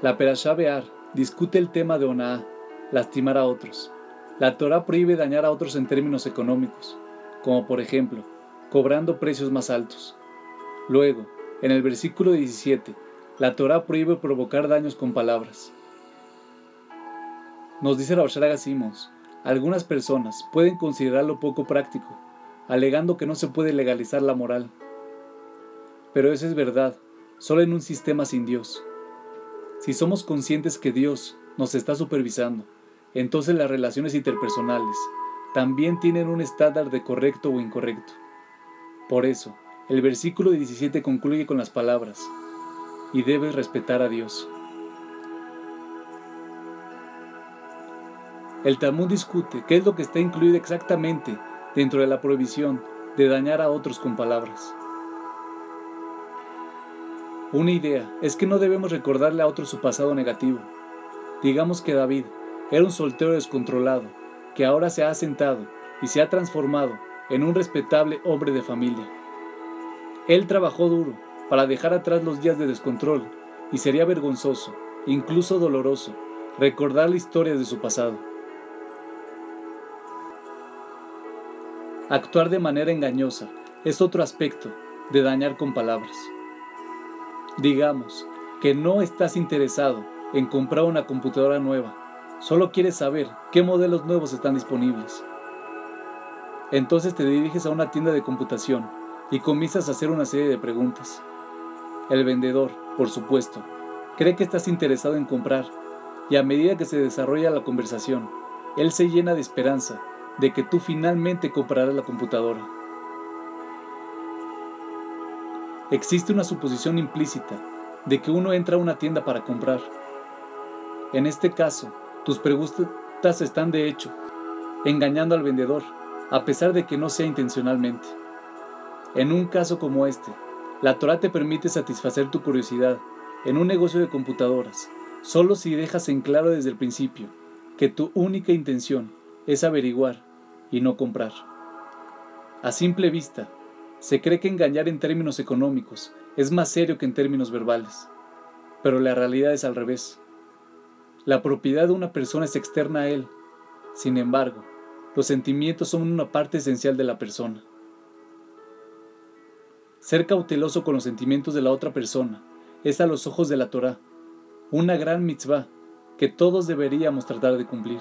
La Perashá Be'ar discute el tema de Onaá, lastimar a otros. La Torah prohíbe dañar a otros en términos económicos, como por ejemplo, cobrando precios más altos. Luego, en el versículo 17, la Torah prohíbe provocar daños con palabras. Nos dice la Simons, algunas personas pueden considerarlo poco práctico, alegando que no se puede legalizar la moral. Pero eso es verdad, solo en un sistema sin Dios. Si somos conscientes que Dios nos está supervisando, entonces las relaciones interpersonales también tienen un estándar de correcto o incorrecto. Por eso, el versículo 17 concluye con las palabras, y debes respetar a Dios. El Talmud discute qué es lo que está incluido exactamente dentro de la prohibición de dañar a otros con palabras. Una idea es que no debemos recordarle a otros su pasado negativo. Digamos que David era un soltero descontrolado, que ahora se ha asentado y se ha transformado en un respetable hombre de familia. Él trabajó duro para dejar atrás los días de descontrol y sería vergonzoso, incluso doloroso, recordar la historia de su pasado. Actuar de manera engañosa es otro aspecto de dañar con palabras. Digamos que no estás interesado en comprar una computadora nueva, solo quieres saber qué modelos nuevos están disponibles. Entonces te diriges a una tienda de computación y comienzas a hacer una serie de preguntas. El vendedor, por supuesto, cree que estás interesado en comprar y a medida que se desarrolla la conversación, él se llena de esperanza de que tú finalmente comprarás la computadora. Existe una suposición implícita de que uno entra a una tienda para comprar. En este caso, tus preguntas están de hecho engañando al vendedor, a pesar de que no sea intencionalmente. En un caso como este, la Torah te permite satisfacer tu curiosidad en un negocio de computadoras, solo si dejas en claro desde el principio que tu única intención es averiguar y no comprar. A simple vista, se cree que engañar en términos económicos es más serio que en términos verbales, pero la realidad es al revés. La propiedad de una persona es externa a él, sin embargo, los sentimientos son una parte esencial de la persona. Ser cauteloso con los sentimientos de la otra persona es a los ojos de la Torah una gran mitzvah que todos deberíamos tratar de cumplir.